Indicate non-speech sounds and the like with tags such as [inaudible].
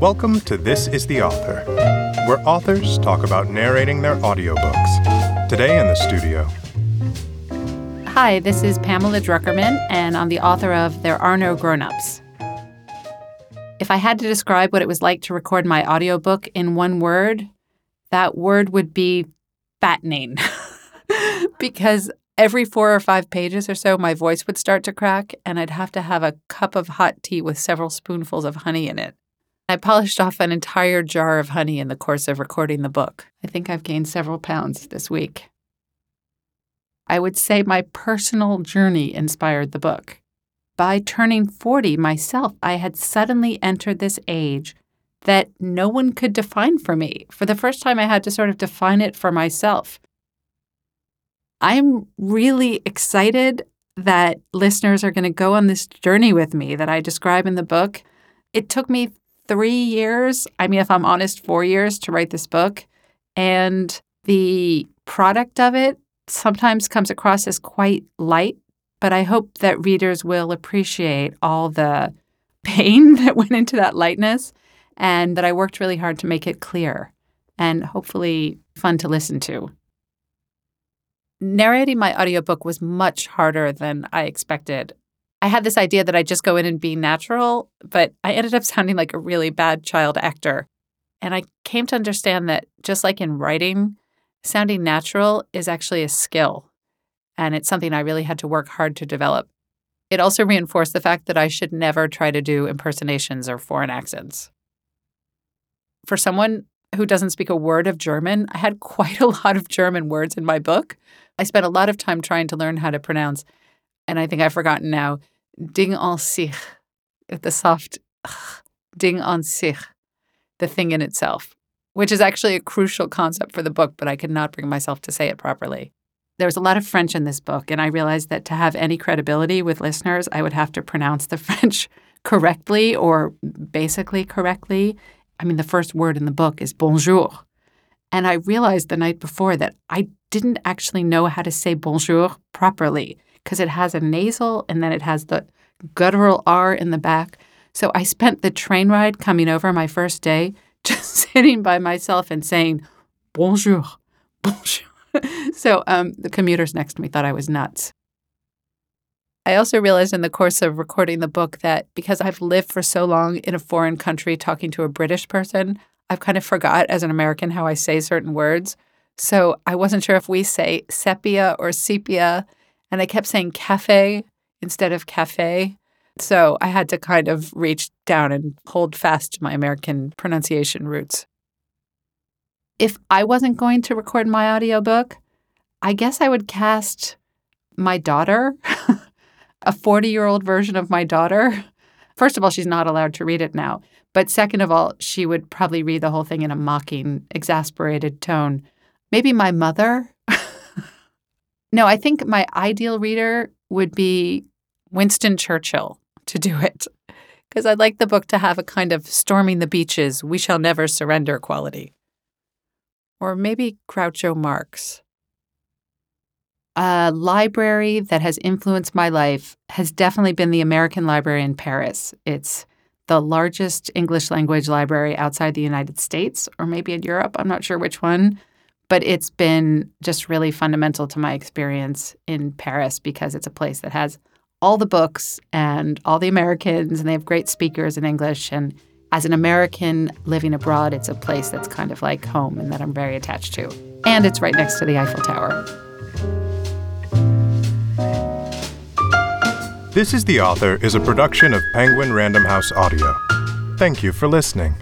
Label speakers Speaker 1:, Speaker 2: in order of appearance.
Speaker 1: Welcome to This is the Author, where authors talk about narrating their audiobooks. Today in the studio,
Speaker 2: Hi, this is Pamela Druckerman, and I'm the author of There Are No Grown-Ups. If I had to describe what it was like to record my audiobook in one word, that word would be fattening. [laughs] because every four or five pages or so, my voice would start to crack, and I'd have to have a cup of hot tea with several spoonfuls of honey in it. I polished off an entire jar of honey in the course of recording the book. I think I've gained several pounds this week. I would say my personal journey inspired the book. By turning 40 myself, I had suddenly entered this age that no one could define for me. For the first time, I had to sort of define it for myself. I'm really excited that listeners are going to go on this journey with me that I describe in the book. It took me three years, I mean, if I'm honest, four years to write this book. And the product of it sometimes comes across as quite light, but I hope that readers will appreciate all the [laughs] pain [laughs] that went into that lightness and that I worked really hard to make it clear and hopefully fun to listen to. Narrating my audiobook was much harder than I expected. I had this idea that I'd just go in and be natural, but I ended up [laughs] sounding like a really bad child actor. And I came to understand that just like in writing, sounding natural is actually a skill. And it's something I really had to work hard to develop. It also reinforced the fact that I should never try to do impersonations or foreign accents. For someone who doesn't speak a word of German, I had [laughs] quite a lot of German words in my book. I spent a lot of time trying to learn how to pronounce, and I think I've forgotten now, Ding an sich, the soft Ding an sich, the thing in itself, which is actually a crucial concept for the book, but I could not bring myself to say it properly. There was a lot of French in this book, and I realized that to have any credibility with listeners, I would have to pronounce the [laughs] French correctly or basically correctly. I mean, the first word in the book is bonjour. And I realized the night before that I didn't actually know how to say bonjour properly because it has a nasal and then it has the guttural R in the back. So I spent the train ride coming over my first day [laughs] just sitting by myself and saying bonjour, bonjour. [laughs] so um, the commuters next to me thought I was nuts. I also realized in the course of recording the book that because I've lived for so long in a foreign country talking to a British person, I've kind of forgot as an American how I say certain words. So I wasn't sure if we say sepia or sepia, and I kept saying cafe instead of cafe. So I had to kind of reach down and hold fast to my American pronunciation roots. If I wasn't going to record my audiobook, I guess I would cast my daughter, [laughs] a 40 year old version of my daughter. First of all, she's not allowed to read it now. But second of all, she would probably read the whole thing in a mocking, exasperated tone. Maybe my mother. No, I think my ideal reader would be Winston Churchill to do it. Because I'd like the book to have a kind of storming the beaches, we shall never surrender quality. Or maybe Groucho Marx. A library that has influenced my life has definitely been the American Library in Paris. It's the largest English language library outside the United States, or maybe in Europe. I'm not sure which one. But it's been just really fundamental to my experience in Paris because it's a place that has all the books and all the Americans, and they have great speakers in English. And as an American living abroad, it's a place that's kind of like home and that I'm very attached to. And it's right next to the Eiffel Tower.
Speaker 1: This is the Author is a production of Penguin Random House Audio. Thank you for listening.